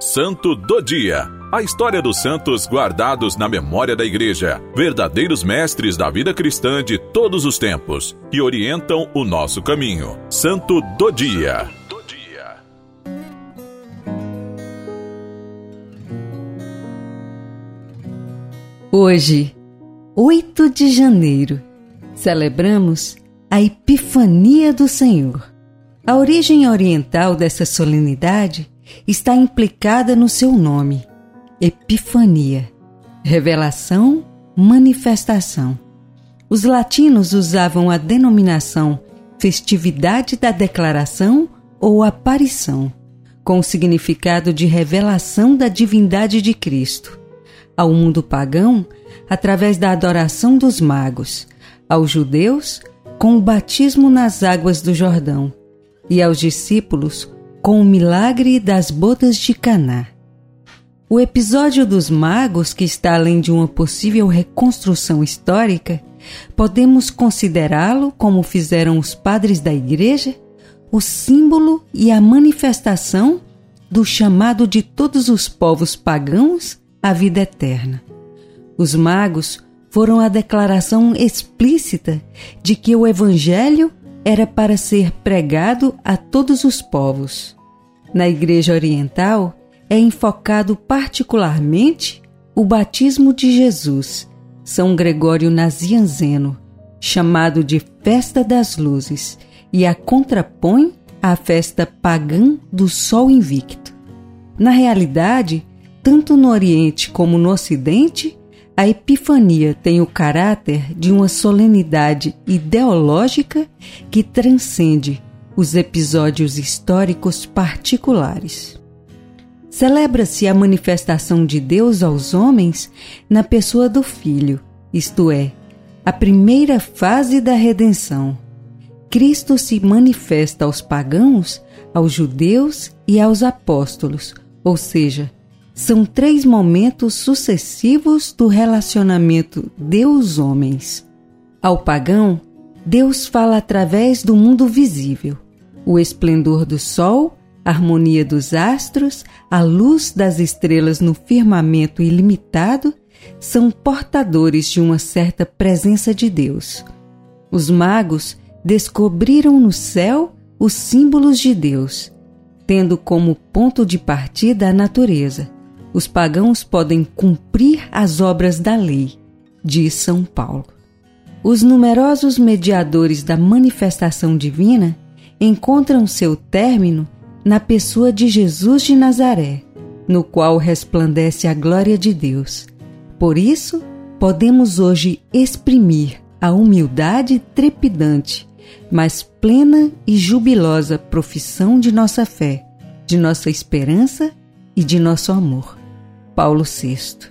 Santo do Dia. A história dos santos guardados na memória da Igreja, verdadeiros mestres da vida cristã de todos os tempos, que orientam o nosso caminho. Santo do Dia. Hoje, 8 de janeiro, celebramos a Epifania do Senhor. A origem oriental dessa solenidade está implicada no seu nome, Epifania, revelação, manifestação. Os latinos usavam a denominação festividade da declaração ou aparição, com o significado de revelação da divindade de Cristo. Ao mundo pagão, através da adoração dos magos, aos judeus, com o batismo nas águas do Jordão, e aos discípulos com o milagre das bodas de Caná. O episódio dos magos, que está além de uma possível reconstrução histórica, podemos considerá-lo, como fizeram os padres da Igreja, o símbolo e a manifestação do chamado de todos os povos pagãos à vida eterna. Os magos foram a declaração explícita de que o Evangelho era para ser pregado a todos os povos. Na Igreja Oriental, é enfocado particularmente o batismo de Jesus, São Gregório Nazianzeno, chamado de Festa das Luzes, e a contrapõe à festa pagã do Sol Invicto. Na realidade, tanto no Oriente como no Ocidente, a Epifania tem o caráter de uma solenidade ideológica que transcende os episódios históricos particulares. Celebra-se a manifestação de Deus aos homens na pessoa do Filho, isto é, a primeira fase da redenção. Cristo se manifesta aos pagãos, aos judeus e aos apóstolos, ou seja, são três momentos sucessivos do relacionamento Deus-homens. Ao pagão, Deus fala através do mundo visível, o esplendor do sol, a harmonia dos astros, a luz das estrelas no firmamento ilimitado são portadores de uma certa presença de Deus. Os magos descobriram no céu os símbolos de Deus, tendo como ponto de partida a natureza os pagãos podem cumprir as obras da lei, diz São Paulo. Os numerosos mediadores da manifestação divina encontram seu término na pessoa de Jesus de Nazaré, no qual resplandece a glória de Deus. Por isso, podemos hoje exprimir a humildade trepidante, mas plena e jubilosa profissão de nossa fé, de nossa esperança e de nosso amor. Paulo VI.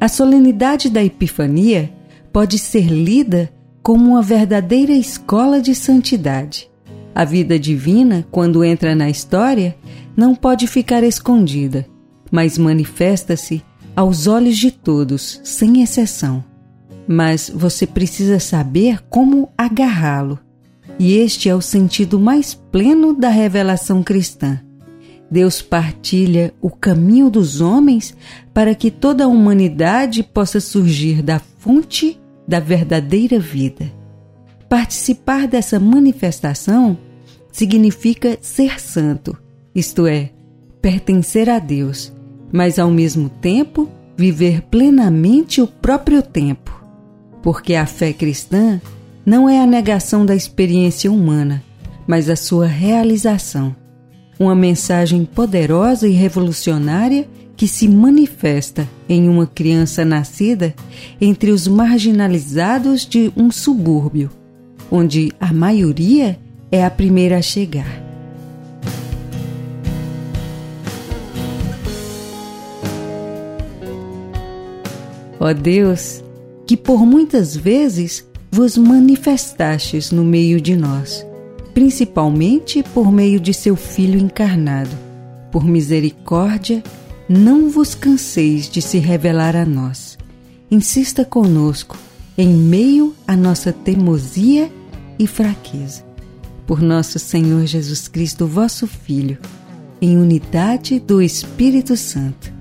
A solenidade da Epifania pode ser lida como uma verdadeira escola de santidade. A vida divina, quando entra na história, não pode ficar escondida, mas manifesta-se aos olhos de todos, sem exceção. Mas você precisa saber como agarrá-lo. E este é o sentido mais pleno da revelação cristã. Deus partilha o caminho dos homens para que toda a humanidade possa surgir da fonte da verdadeira vida. Participar dessa manifestação significa ser santo, isto é, pertencer a Deus, mas ao mesmo tempo viver plenamente o próprio tempo. Porque a fé cristã não é a negação da experiência humana, mas a sua realização uma mensagem poderosa e revolucionária que se manifesta em uma criança nascida entre os marginalizados de um subúrbio, onde a maioria é a primeira a chegar. Ó Deus, que por muitas vezes vos manifestastes no meio de nós principalmente por meio de seu Filho encarnado. Por misericórdia, não vos canseis de se revelar a nós. Insista conosco em meio à nossa teimosia e fraqueza. Por nosso Senhor Jesus Cristo, vosso Filho, em unidade do Espírito Santo.